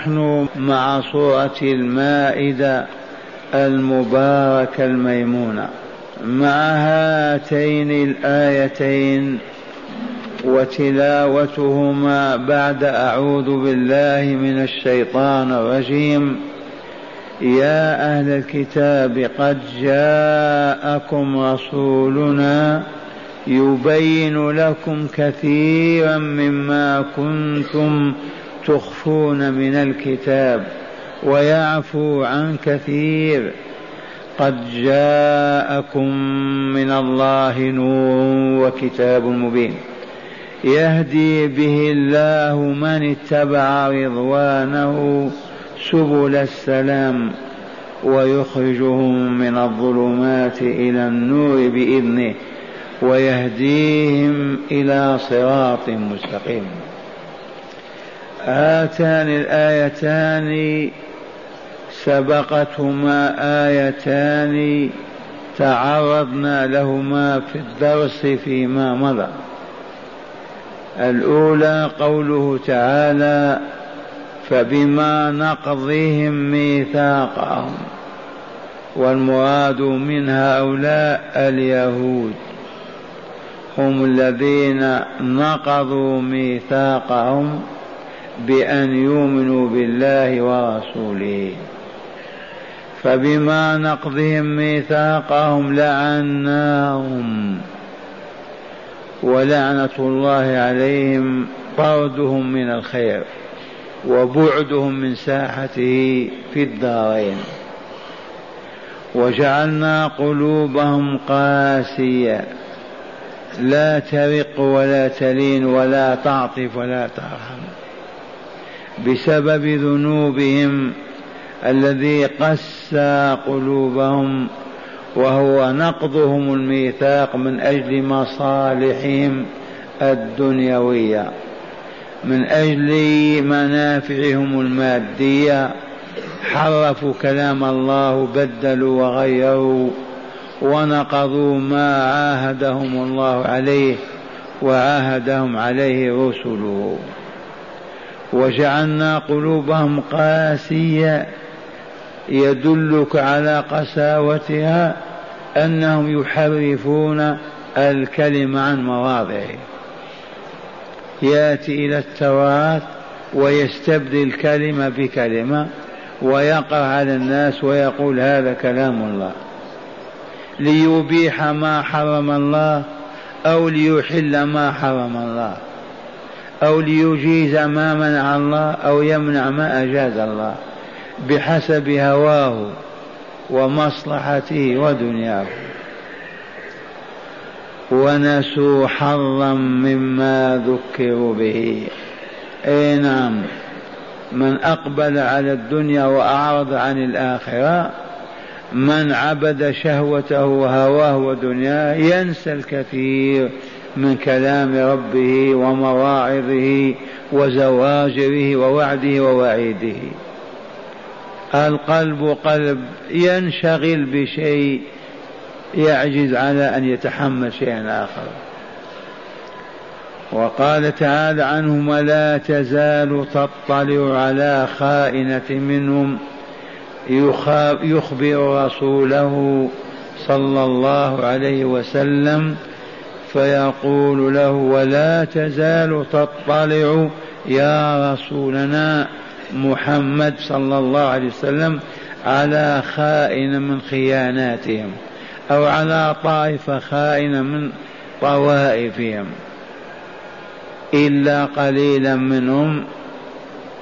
ونحن مع سورة المائدة المباركة الميمونة مع هاتين الآيتين وتلاوتهما بعد أعوذ بالله من الشيطان الرجيم. يا أهل الكتاب قد جاءكم رسولنا يبين لكم كثيرا مما كنتم تخفون من الكتاب ويعفو عن كثير. قد جاءكم من الله نور وكتاب مبين. يهدي به الله من اتبع رضوانه سبل السلام ويخرجهم من الظلمات إلى النور بإذنه ويهديهم إلى صراط مستقيم. هاتان الآيتان سبقتهما آيتان تعرضنا لهما في الدرس فيما مضى. الأولى قوله تعالى فبما نقضهم ميثاقهم والمراد من هؤلاء اليهود هم الذين نقضوا ميثاقهم بأن يؤمنوا بالله ورسوله. فبما نقضهم ميثاقهم لعناهم ولعنة الله عليهم طردهم من الخير وبعدهم من ساحته في الدارين. وجعلنا قلوبهم قاسية. لا ترق ولا تلين ولا تعطف ولا ترحم. بسبب ذنوبهم الذي قسى قلوبهم وهو نقضهم الميثاق من أجل مصالحهم الدنيوية من أجل منافعهم المادية. حرفوا كلام الله بدلوا وغيروا ونقضوا ما عاهدهم الله عليه وعاهدهم عليه رسله. وجعلنا قلوبهم قاسية. يدلك على قساوتها أنهم يحرفون الكلم عن مواضعه. يأتي إلى التوراة ويستبدل كلمه بكلمة ويقرأ على الناس ويقول هذا كلام الله. ليبيح ما حرم الله أو ليحل ما حرم الله. أو ليجيز ما منع الله أو يمنع ما أجاز الله بحسب هواه ومصلحته ودنياه. ونسوا حظا مما ذكروا به. أي نعم من أقبل على الدنيا وأعرض عن الآخرة من عبد شهوته وهواه ودنياه ينسى الكثير. من كلام ربه ومواعظه وزواجره ووعده ووعيده. القلب قلب ينشغل بشيء يعجز على أن يتحمل شيئا آخر. وقال تعالى عنهم ولا تزال تطلع على خائنة منهم. يخبر رسوله صلى الله عليه وسلم فيقول له ولا تزال تطلع يا رسولنا محمد صلى الله عليه وسلم على خائن من خياناتهم أو على طائفة خائنة من طوائفهم إلا قليلا منهم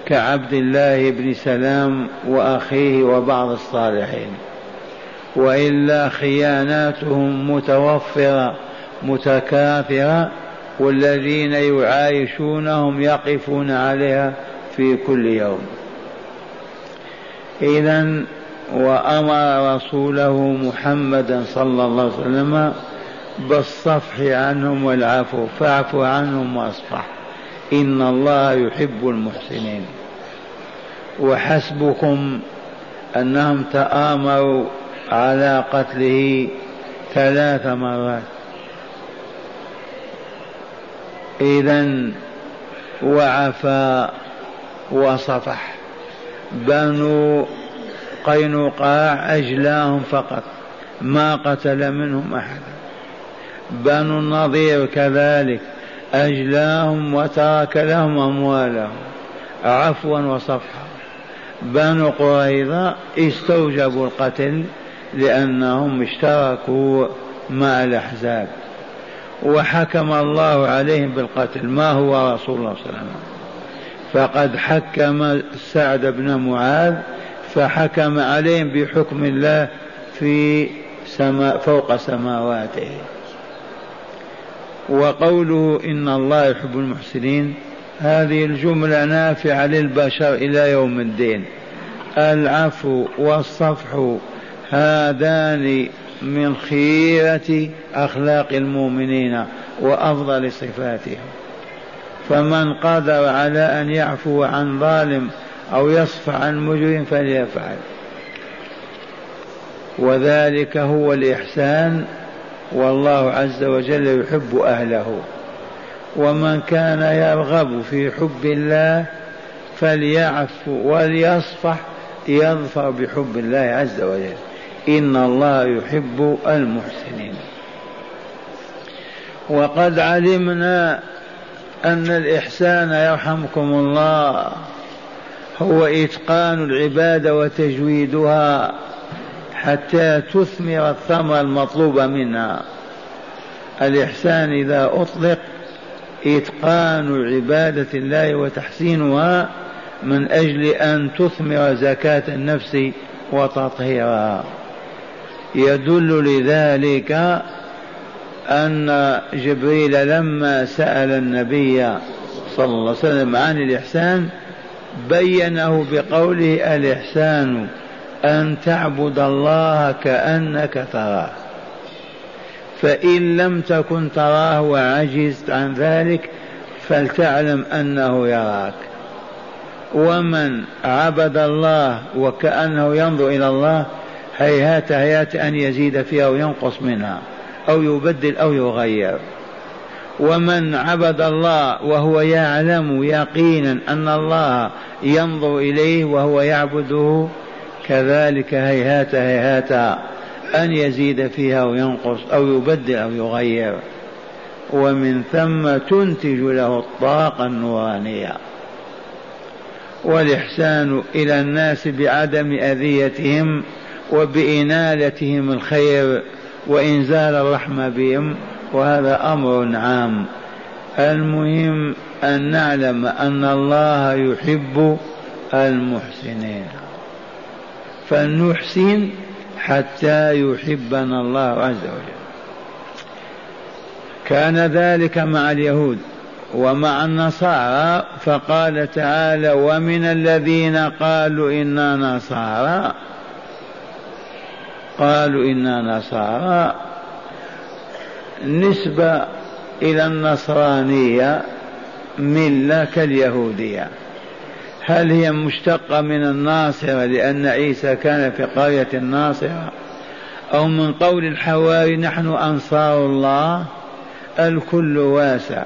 كعبد الله بن سلام وأخيه وبعض الصالحين. وإلا خياناتهم متوفرة متكاثرة والذين يعايشونهم يقفون عليها في كل يوم. اذا وأمر رسوله محمدا صلى الله عليه وسلم بالصفح عنهم والعفو فاعف عنهم وأصفح. إن الله يحب المحسنين. وحسبكم أنهم تآمروا على قتله ثلاث مرات. اذا وعفى وصفح. بنو قينقاع أجلاهم فقط ما قتل منهم أحدا بنو النضير كذلك أجلاهم وترك لهم أموالهم عفوا وصفحا. بنو قريظة استوجبوا القتل لأنهم اشتركوا مع الأحزاب. وحكم الله عليهم بالقتل. ما هو رسول الله صلى الله عليه وسلم؟ فقد حكم سعد بن معاذ فحكم عليهم بحكم الله في سماء فوق سماواته. وقوله إن الله يحب المحسنين هذه الجملة نافعة للبشر إلى يوم الدين. العفو والصفح هذان من خيرة أخلاق المؤمنين وأفضل صفاتهم. فمن قدر على أن يعفو عن ظالم أو يصفح عن مجرم فليفعل. وذلك هو الإحسان والله عز وجل يحب أهله. ومن كان يرغب في حب الله فليعفو وليصفح يظفر بحب الله عز وجل. إن الله يحب المحسنين. وقد علمنا أن الإحسان يرحمكم الله هو إتقان العبادة وتجويدها حتى تثمر الثمر المطلوب منها. الإحسان إذا أطلق إتقان عبادة الله وتحسينها من أجل أن تثمر زكاة النفس وتطهيرها. يدل لذلك أن جبريل لما سأل النبي صلى الله عليه وسلم عن الإحسان بينه بقوله الإحسان أن تعبد الله كأنك تراه. فإن لم تكن تراه وعجزت عن ذلك فلتعلم أنه يراك. ومن عبد الله وكأنه ينظر إلى الله هيهات هيهات أن يزيد فيها وينقص منها أو يبدل أو يغير. ومن عبد الله وهو يعلم يقينا أن الله ينظر إليه وهو يعبده كذلك هيهات هيهات أن يزيد فيها وينقص أو يبدل أو يغير. ومن ثم تنتج له الطاقة النورانية. والإحسان إلى الناس بعدم أذيتهم وبإنالتهم الخير وإنزال الرحمة بهم وهذا أمر عام. المهم أن نعلم أن الله يحب المحسنين. فلنحسن حتى يحبنا الله عز وجل. كان ذلك مع اليهود ومع النصارى فقال تعالى ومن الذين قالوا إنا نصارى قالوا إنا نصارى. نسبة إلى النصرانية ملة كاليهودية. هل هي مشتقة من الناصرة لأن عيسى كان في قرية الناصرة؟ أو من قول الحواري نحن أنصار الله؟ الكل واسع.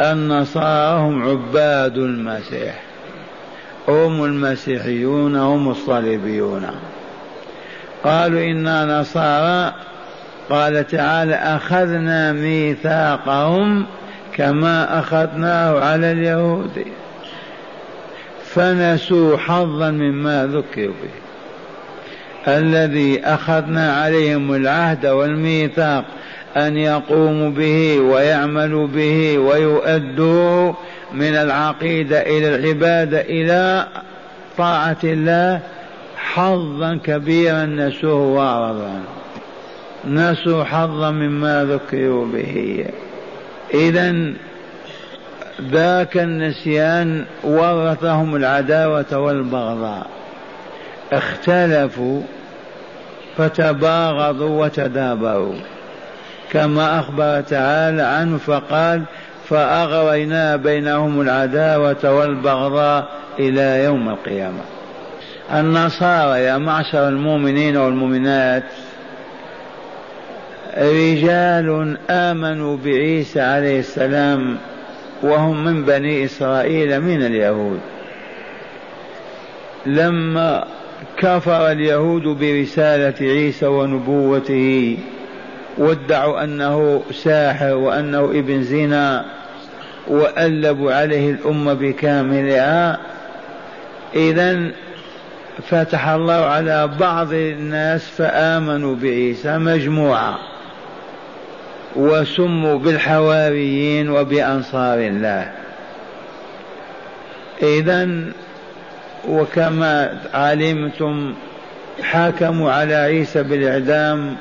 النصارى هم عباد المسيح. هم المسيحيون هم الصليبيون. قالوا إنا نصارى. قال تعالى أخذنا ميثاقهم كما أخذناه على اليهود. فنسوا حظا مما ذكروا به. الذي أخذنا عليهم العهد والميثاق أن يقوموا به ويعملوا به ويؤدوا من العقيدة إلى العبادة إلى طاعة الله حظا كبيرا نسوه وأعرضوا عنه نسوا حظا مما ذكروا به. إذا ذاك النسيان ورثهم العداوة والبغضاء. اختلفوا فتباغضوا وتدابروا. كما أخبر تعالى عنه فقال فأغرينا بينهم العداوة والبغضاء إلى يوم القيامة. النصارى يا معشر المؤمنين والمؤمنات رجال آمنوا بعيسى عليه السلام وهم من بني إسرائيل من اليهود. لما كفر اليهود برسالة عيسى ونبوته وادعوا أنه ساحر وأنه ابن زنا وألبوا عليه الأمة بكاملها إذا فتح الله على بعض الناس فآمنوا بعيسى مجموعة وسموا بالحواريين وبأنصار الله. إذا وكما علمتم حكموا على عيسى بالإعدام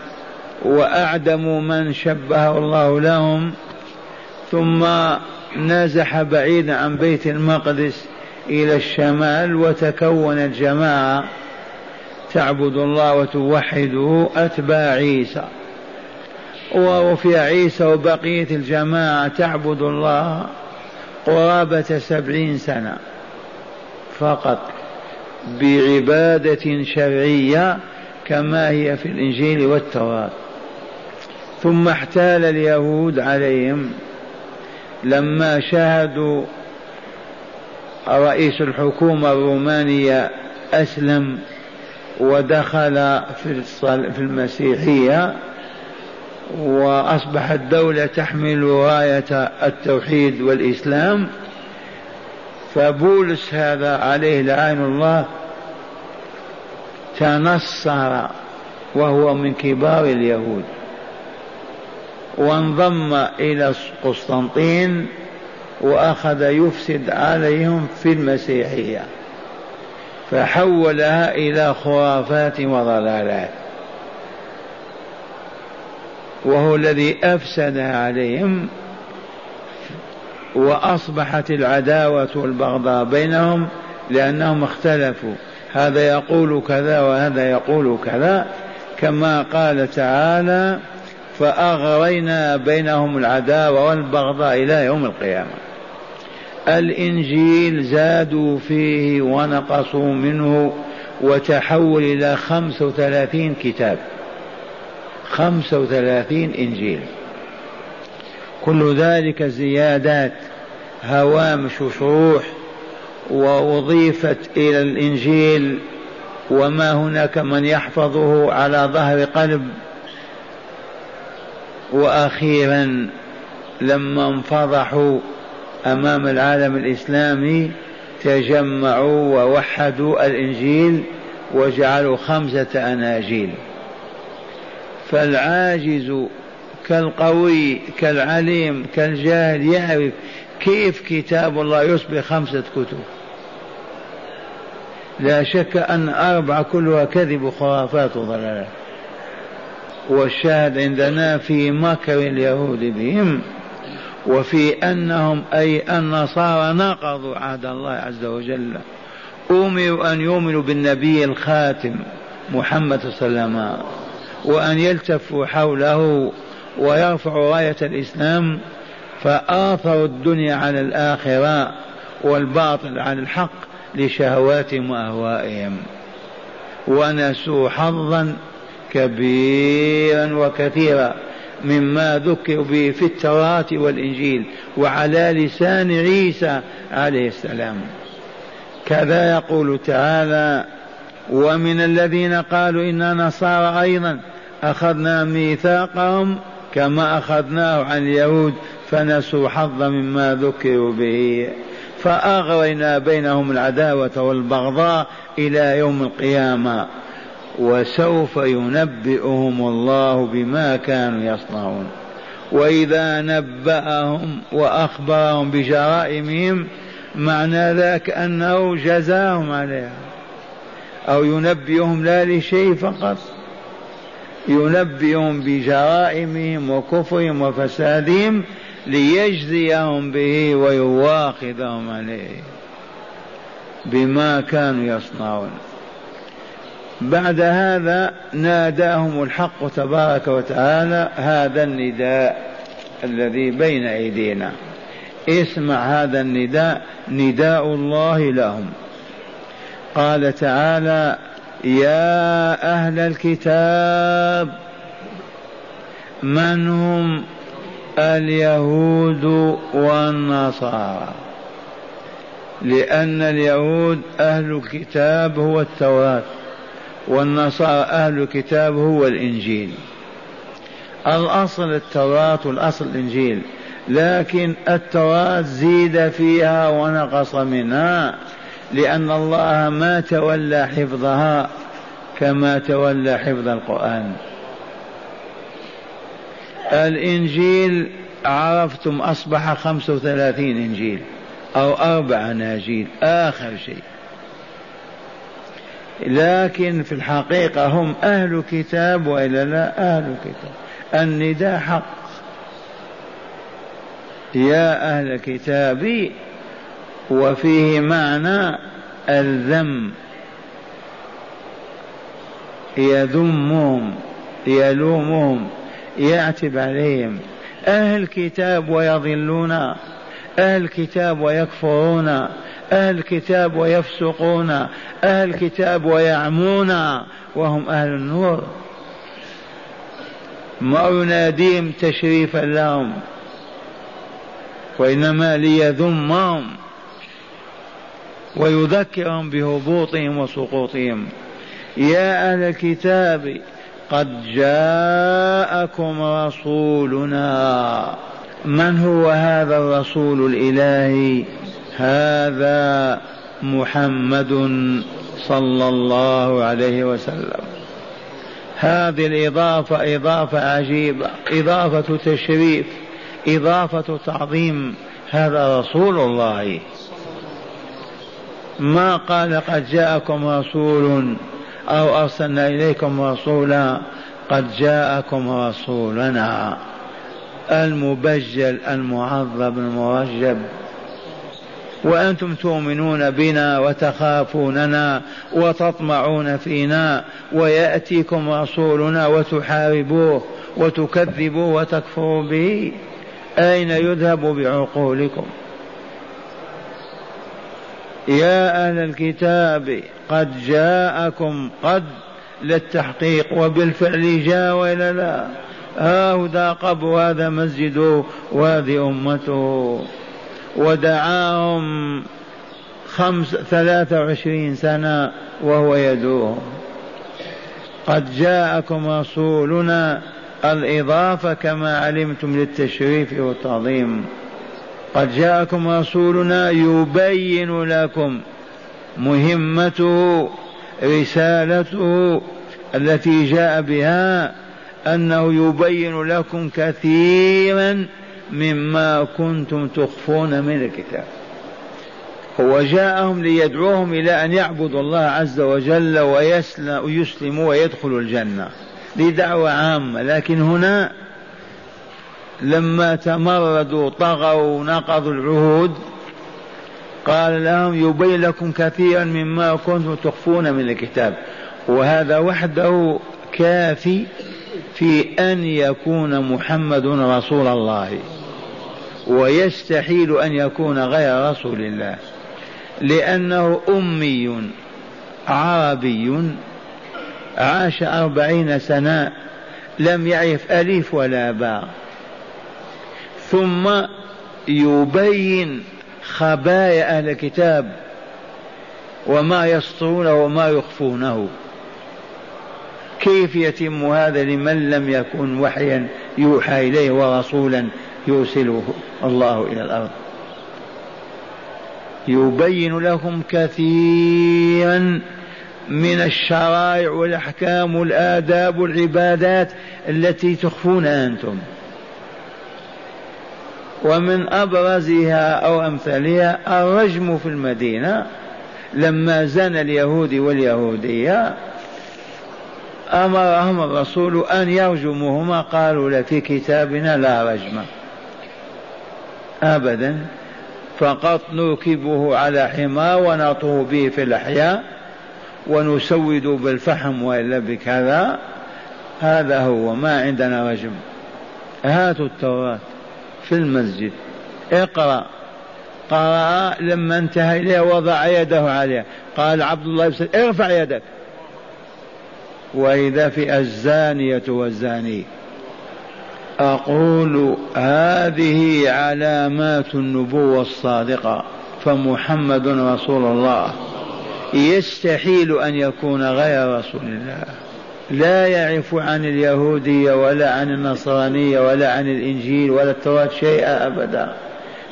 وأعدموا من شبهه الله لهم ثم نزح بعيدا عن بيت المقدس إلى الشمال وتكونت جماعة تعبد الله وتوحده أتباع عيسى. وفي عيسى وبقية الجماعة تعبد الله قرابة سبعين سنة فقط بعبادة شرعية كما هي في الإنجيل والتوراة. ثم احتال اليهود عليهم. لما شاهدوا رئيس الحكومة الرومانية أسلم ودخل في المسيحية وأصبحت الدولة تحمل راية التوحيد والإسلام. فبولس هذا عليه لعين الله تنصر وهو من كبار اليهود وانضم إلى قسطنطين وأخذ يفسد عليهم في المسيحية فحولها إلى خرافات وضلالات. وهو الذي أفسدها عليهم وأصبحت العداوة والبغضاء بينهم لأنهم اختلفوا. هذا يقول كذا وهذا يقول كذا كما قال تعالى فأغرينا بينهم العداوة والبغضاء إلى يوم القيامة. الإنجيل زادوا فيه ونقصوا منه وتحول إلى خمسة وثلاثين كتاب. خمسة وثلاثين إنجيل. كل ذلك زيادات هوامش وشروح وأضيفت إلى الإنجيل وما هناك من يحفظه على ظهر قلب. وأخيرا لما انفضحوا أمام العالم الإسلامي تجمعوا ووحدوا الإنجيل وجعلوا خمسة أناجيل. فالعاجز كالقوي كالعليم كالجاهل يعرف كيف كتاب الله يصبح خمسة كتب. لا شك أن أربعة كلها كذب وخرافات وضلالات. والشاهد عندنا في مكر اليهود بهم. وفي أنهم أي النصارى نقضوا عهد الله عز وجل أمروا أن يؤمنوا بالنبي الخاتم محمد صلى الله عليه وسلم وأن يلتفوا حوله ويرفعوا راية الإسلام فآثروا الدنيا على الآخرة والباطل على الحق لشهواتهم وأهوائهم. ونسوا حظا كبيرا وكثيرا. مما ذكر به في التوراة والإنجيل وعلى لسان عيسى عليه السلام. كذا يقول تعالى ومن الذين قالوا إنا نصارى أيضا أخذنا ميثاقهم كما أخذناه عن اليهود فنسوا حظا مما ذكروا به. فأغرينا بينهم العداوة والبغضاء إلى يوم القيامة. وسوف ينبئهم الله بما كانوا يصنعون. وإذا نبأهم وأخبرهم بجرائمهم معنى ذاك أنه جزاهم عليها. أو ينبئهم لا لشيء فقط. ينبئهم بجرائمهم وكفرهم وفسادهم ليجزيهم به ويواخذهم عليه بما كانوا يصنعون. بعد هذا ناداهم الحق تبارك وتعالى هذا النداء الذي بين أيدينا. اسمع هذا النداء نداء الله لهم. قال تعالى يا أهل الكتاب من هم؟ اليهود والنصارى. لأن اليهود أهل الكتاب هو التوراة. والنصارى أهل الكتاب هو الإنجيل. الأصل التوراة والأصل الإنجيل. لكن التوراة زيد فيها ونقص منها لأن الله ما تولى حفظها كما تولى حفظ القرآن. الإنجيل عرفتم أصبح خمسة وثلاثين إنجيل أو أربع أناجيل آخر شيء. لكن في الحقيقة هم أهل كتاب وإلا لا أهل كتاب. النداء حق. يا أهل الكتاب وفيه معنى الذم. يذمهم يلومهم يعتب عليهم. أهل الكتاب ويضلون أهل الكتاب ويكفرون أهل الكتاب ويفسقون أهل الكتاب ويعمون وهم أهل النور. ما يناديهم تشريفا لهم وإنما ليذمهم ويذكرهم بهبوطهم وسقوطهم. يا أهل الكتاب قد جاءكم رسولنا. من هو هذا الرسول الإلهي؟ هذا محمد صلى الله عليه وسلم. هذه الإضافة إضافة عجيبة إضافة تشريف إضافة تعظيم هذا رسول الله. ما قال قد جاءكم رسول أو أرسلنا إليكم رسولا قد جاءكم رسولنا. المبجل المعظم المرجب. وأنتم تؤمنون بنا وتخافوننا وتطمعون فينا ويأتيكم رسولنا وتحاربوه وتكذبوه وتكفروا به. أين يذهب بعقولكم؟ يا أهل الكتاب قد جاءكم قد للتحقيق وبالفعل جاء وإلا لا. هذا قبر هذا مسجده وهذه أمته. ودعاهم خمس ثلاثة وعشرين سنة وهو يدعوهم قد جاءكم رسولنا الإضافة كما علمتم للتشريف والتعظيم. قد جاءكم رسولنا يبين لكم مهمته رسالته التي جاء بها أنه يبين لكم كثيرا مما كنتم تخفون من الكتاب. هو جاءهم ليدعوهم إلى أن يعبدوا الله عز وجل ويسلموا ويدخلوا الجنة. لدعوه عامة. لكن هنا لما تمردوا طغوا نقضوا العهود قال لهم يبين لكم كثيرا مما كنتم تخفون من الكتاب. وهذا وحده كافي في أن يكون محمد رسول الله ويستحيل أن يكون غير رسول الله لأنه أمي عربي عاش أربعين سنة لم يعرف ألف ولا باء. ثم يبين خبايا أهل الكتاب وما يسطرونه وما يخفونه. كيف يتم هذا لمن لم يكن وحيا يوحى إليه ورسولا يرسله الله إلى الأرض؟ يبين لهم كثيرا من الشرائع والأحكام والآداب والعبادات التي تخفونها أنتم. ومن أبرزها أو أمثالها الرجم في المدينة لما زنى اليهود واليهودية أمرهم الرسول أن يرجموهما قالوا لا في كتابنا لا رجم. أبدا. فقط نركبه على حمار ونطوه به في الأحياء ونسود بالفحم وإلا بكذا. هذا هو ما عندنا رجم. هاتوا التوراة في المسجد. اقرأ. قرأ لما انتهى إليه وضع يده عليها قال عبد الله بن ارفع يدك. وإذا في الزانية والزاني. أقول هذه علامات النبوة الصادقة فمحمد رسول الله. يستحيل أن يكون غير رسول الله. لا يعرف عن اليهودية ولا عن النصرانية ولا عن الإنجيل ولا التوراة شيئا أبدا.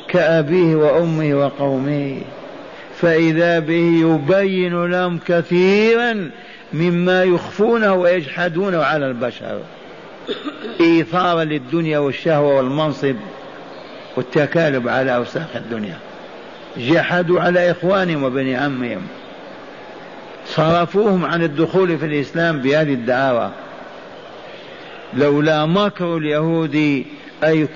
كأبيه وأمه وقومه. فإذا به يبين لهم كثيرا مما يخفونه ويجحدونه على البشر. إيثارا للدنيا والشهوة والمنصب والتكالب على أوساخ الدنيا. جحدوا على إخوانهم وبني عمهم. صرفوهم عن الدخول في الإسلام بهذه الدعاوى. لولا مكر اليهود أي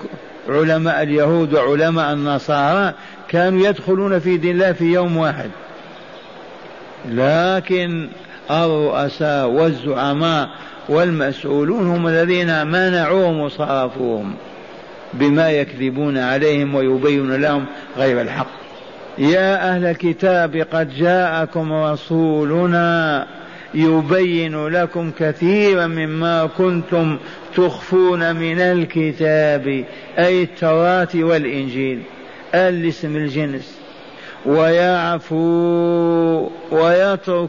علماء اليهود وعلماء النصارى كانوا يدخلون في دين الله في يوم واحد. لكن الرؤساء والزعماء والمسؤولون هم الذين منعوهم وصرفوهم بما يكذبون عليهم ويبين لهم غير الحق. يا أهل الكتاب قد جاءكم رسولنا يبين لكم كثيرا مما كنتم تخفون من الكتاب أي التوراة والإنجيل الاسم الجنس. ويعفو ويترك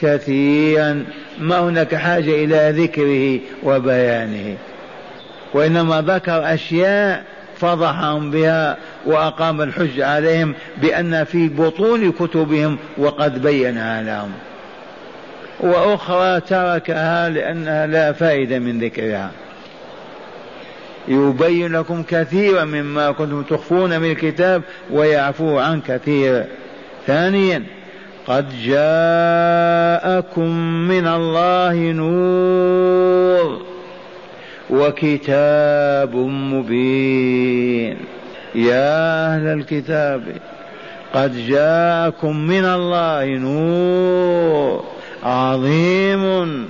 كثيرا ما هناك حاجة إلى ذكره وبيانه. وإنما ذكر أشياء فضحهم بها وأقام الحج عليهم بأن في بطون كتبهم وقد بينها لهم. وأخرى تركها لأنها لا فائدة من ذكرها. يبين لكم كثيرا مما كنتم تخفون من الكتاب ويعفو عن كثير. ثانيا قد جاءكم من الله نور وكتاب مبين يا أهل الكتاب قد جاءكم من الله نور عظيم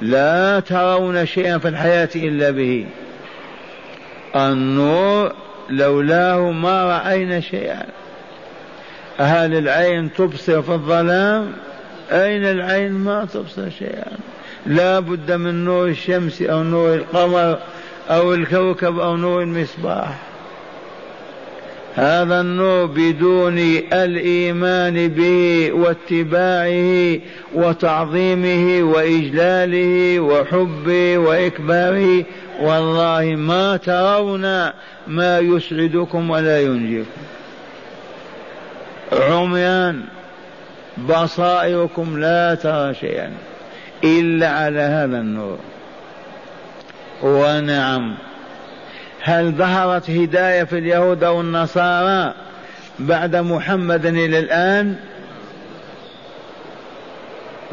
لا ترون شيئا في الحياة إلا به النور لولاه ما رأينا شيئا هل العين تبصر في الظلام؟ أين العين ما تبصر شيئا؟ لا بد من نور الشمس أو نور القمر أو الكوكب أو نور المصباح. هذا النور بدون الإيمان به واتباعه وتعظيمه وإجلاله وحبه وإكباره والله ما ترون ما يسعدكم ولا ينجيكم. عميان بصائركم لا ترى شيئا إلا على هذا النور. ونعم هل ظهرت هداية في اليهود أو النصارى بعد محمد إلى الآن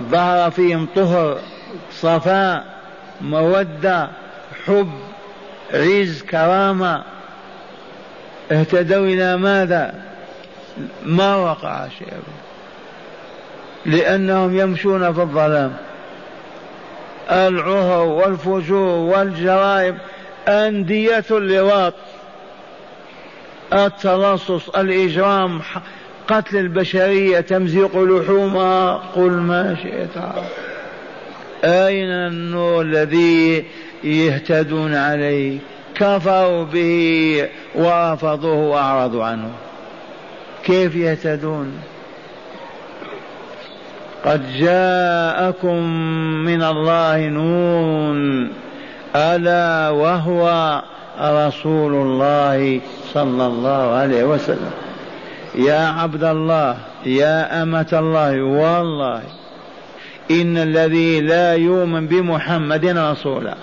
ظهر فيهم طهر صفاء مودة حب عز كرامة. اهتدوا إلى ماذا؟ ما وقع شيء لأنهم يمشون في الظلام. العهر والفجور والجرائم أندية اللواط. التلصص الإجرام قتل البشرية تمزيق لحومها. قل ما شئت. أين النور الذي يهتدون عليه؟ كفروا به ورفضوه وأعرضوا عنه. كيف يهتدون؟ قد جاءكم من الله نور ألا وهو رسول الله صلى الله عليه وسلم. يا عبد الله يا أمة الله والله إن الذي لا يؤمن بمحمد رسولا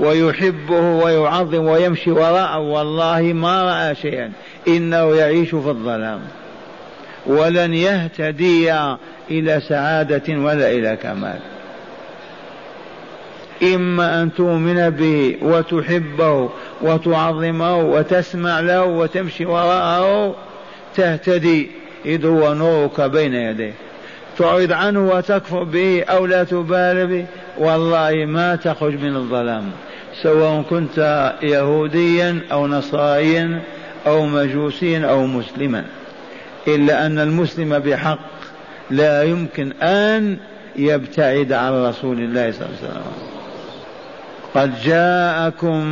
ويحبه ويعظم ويمشي وراءه. والله ما رأى شيئا. إنه يعيش في الظلام. ولن يهتدي إلى سعادة ولا إلى كمال. إما أن تؤمن به وتحبه وتعظمه وتسمع له وتمشي وراءه تهتدي. إذ هو نورك بين يديه. تعرض عنه وتكفر به أو لا تبال به. والله ما تخرج من الظلام سواء كنت يهوديا أو نصرانيا أو مجوسيا أو مسلما. إلا أن المسلم بحق لا يمكن أن يبتعد عن رسول الله صلى الله عليه وسلم. قد جاءكم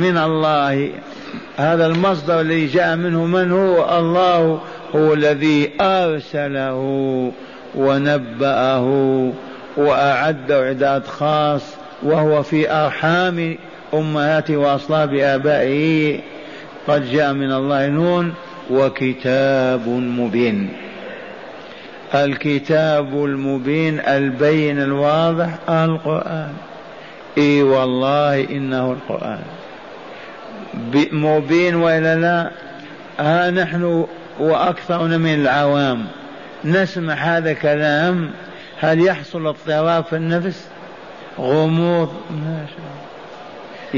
من الله هذا المصدر الذي جاء منه من هو؟ الله هو الذي أرسله ونبأه وأعد إعداد خاص وهو في أرحام أمهاته وأصلاب آبائه قد جاء من الله نون وكتاب مبين. الكتاب المبين البين الواضح القرآن. إي والله إنه القرآن. مبين وإلا لا ها نحن وأكثرنا من العوام. نسمع هذا كلام هل يحصل اضطراب في النفس؟ غموض. ما شاء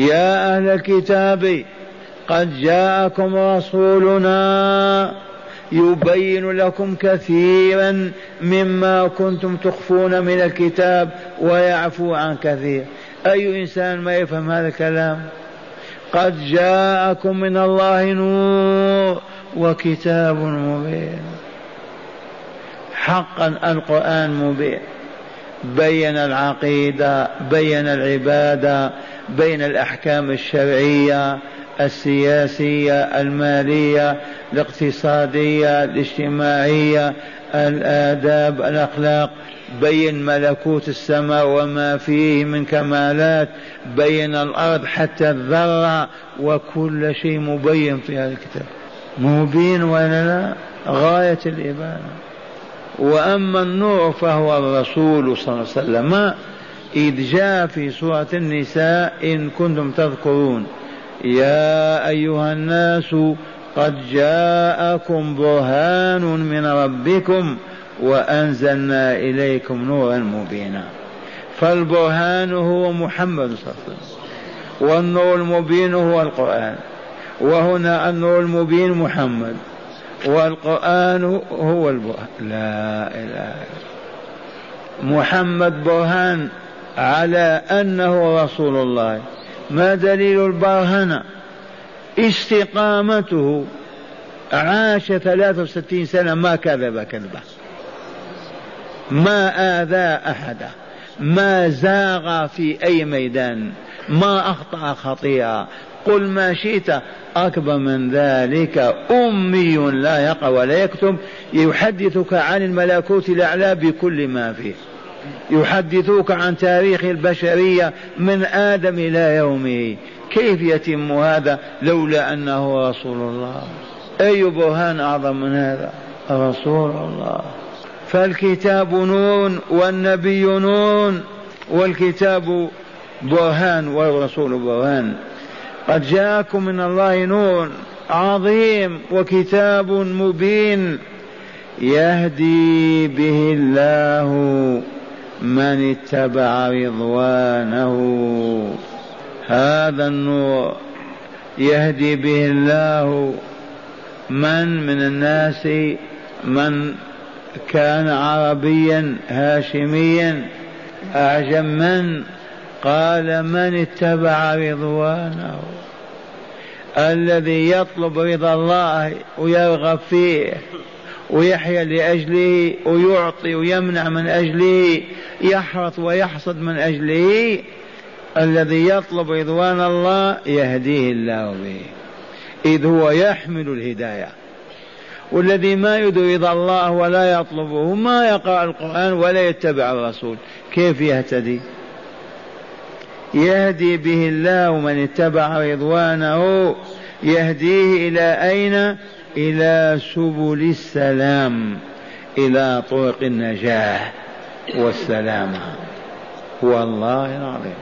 يا أهل الكتاب قد جاءكم رسولنا يبين لكم كثيرا مما كنتم تخفون من الكتاب ويعفو عن كثير. أي إنسان ما يفهم هذا الكلام؟ قد جاءكم من الله نور وكتاب مبين. حقا القرآن مبين. بين العقيدة بين العبادة بين الأحكام الشرعية السياسية المالية الاقتصادية الاجتماعية الآداب الأخلاق. بين ملكوت السماء وما فيه من كمالات. بين الأرض حتى الذرة. وكل شيء مبين في هذا الكتاب. مبين ولا لا؟ غاية الإبانة. وأما النور فهو الرسول صلى الله عليه وسلم. إذ جاء في سورة النساء إن كنتم تذكرون. يا أيها الناس قد جاءكم برهان من ربكم وأنزلنا إليكم نورا مبينا. فالبرهان هو محمد صلى الله عليه وسلم. والنور المبين هو القرآن. وهنا النور المبين محمد. والقرآن هو البرهان لا إله إلا محمد برهان على أنه رسول الله. ما دليل البرهنة؟ استقامته. عاش ثلاثة وستين سنة ما كذب كذبة. ما آذى أحدا ما زاغ في أي ميدان. ما أخطأ خطيئة. قل ما شئت أكبر من ذلك. أمي لا يقرأ ولا يكتب. يحدثك عن الملكوت الأعلى بكل ما فيه. يحدثوك عن تاريخ البشرية من آدم إلى يومه. كيف يتم هذا؟ لولا أنه رسول الله. أي برهان أعظم من هذا؟ رسول الله. فالكتاب نور والنبي نور والكتاب برهان والرسول برهان. قد جاءكم من الله نور عظيم وكتاب مبين يهدي به الله من اتبع رضوانه. هذا النور يهدي به الله من من الناس من كان عربيا هاشميا أعجم من قال من اتبع رضوانه الذي يطلب رضا الله ويرغب فيه ويحيا لأجله ويعطي ويمنع من أجله يحرث ويحصد من أجله الذي يطلب رضوان الله يهديه الله به. إذ هو يحمل الهداية. والذي ما يدري رضا الله ولا يطلبه ما يقرأ القرآن ولا يتبع الرسول. كيف يهتدي؟ يهدي به الله من اتبع رضوانه يهديه إلى أين؟ إلى سبل السلام إلى طرق النجاة والسلامة والله العظيم.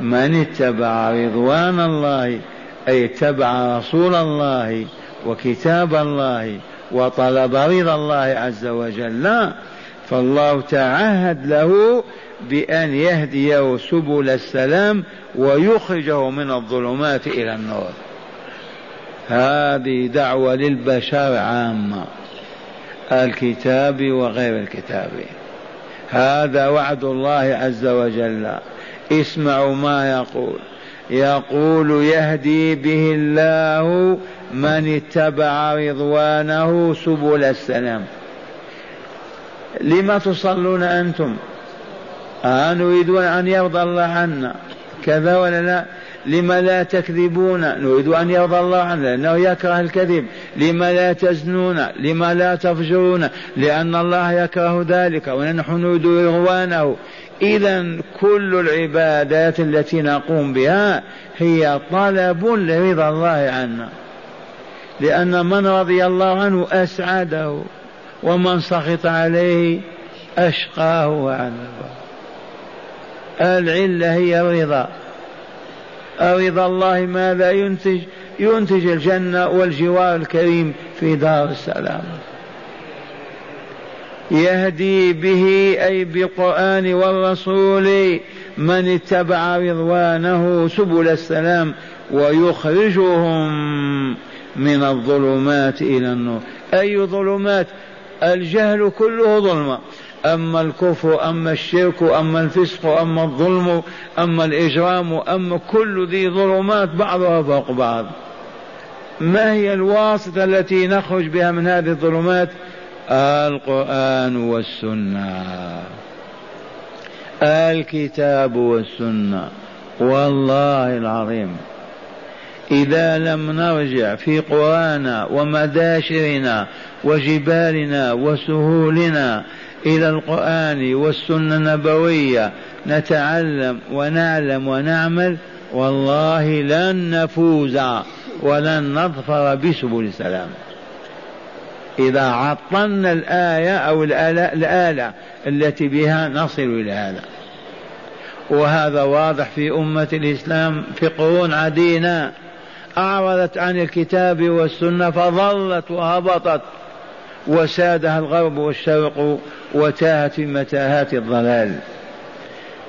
من اتبع رضوان الله أي اتبع رسول الله وكتاب الله وطلب رضا الله عز وجل فالله تعهد له بأن يهديه سبل السلام ويخرجه من الظلمات إلى النور. هذه دعوة للبشر عامة الكتاب وغير الكتاب. هذا وعد الله عز وجل. اسمعوا ما يقول. يقول يهدي به الله من اتبع رضوانه سبل السلام. لما تصلون أنتم أنريدون أن يرضى الله عنا. كذا ولا لا؟ لما لا تكذبون؟ نريد أن يرضى الله عنا لأنه يكره الكذب. لما لا تزنون؟ لما لا تفجرون؟ لأن الله يكره ذلك ونحن نريد رضوانه. إذا كل العبادات التي نقوم بها هي طلب لرضا الله عنا. لأن من رضي الله عنه أسعده ومن سخط عليه أشقاه وعذبه. العلة هي الرضا. رضا الله ماذا ينتج ينتج الجنة والجوار الكريم في دار السلام. يهدي به أي بالقرآن والرسول من اتبع رضوانه سبل السلام ويخرجهم من الظلمات إلى النور. أي ظلمات؟ الجهل كله ظلمة. أما الكفر أما الشرك أما الفسق أما الظلم أما الإجرام أما كل ذي ظلمات بعضها فوق بعض. ما هي الواسطة التي نخرج بها من هذه الظلمات؟ القرآن والسنة. الكتاب والسنة. والله العظيم. إذا لم نرجع في قرانا ومداشرنا وجبالنا وسهولنا إلى القرآن والسنة النبوية نتعلم ونعلم ونعمل والله لن نفوز ولن نظفر بسبل السلام. إذا عطلنا الآية أو الآلة, التي بها نصل إلى هذا. وهذا واضح في أمة الإسلام في قرون عديدة أعرضت عن الكتاب والسنة فظلت وهبطت. وسادها الغرب والشرق وتاهت متاهات الضلال.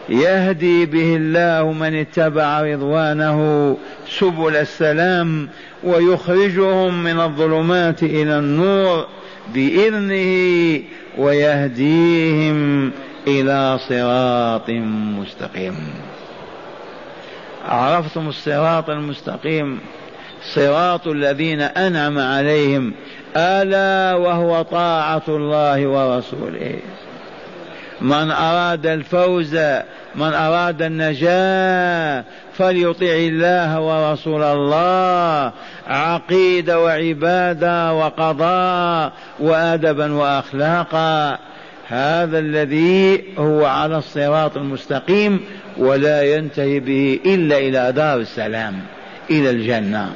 يهدي به الله من اتبع رضوانه سبل السلام ويخرجهم من الظلمات إلى النور بإذنه ويهديهم إلى صراط مستقيم. عرفتم الصراط المستقيم؟ صراط الذين أنعم عليهم ألا وهو طاعة الله ورسوله. من أراد الفوز من أراد النجاة فليطع الله ورسول الله. عقيده وعباده وقضاء وادبا واخلاقا. هذا الذي هو على الصراط المستقيم ولا ينتهي به إلا إلى دار السلام إلى الجنة.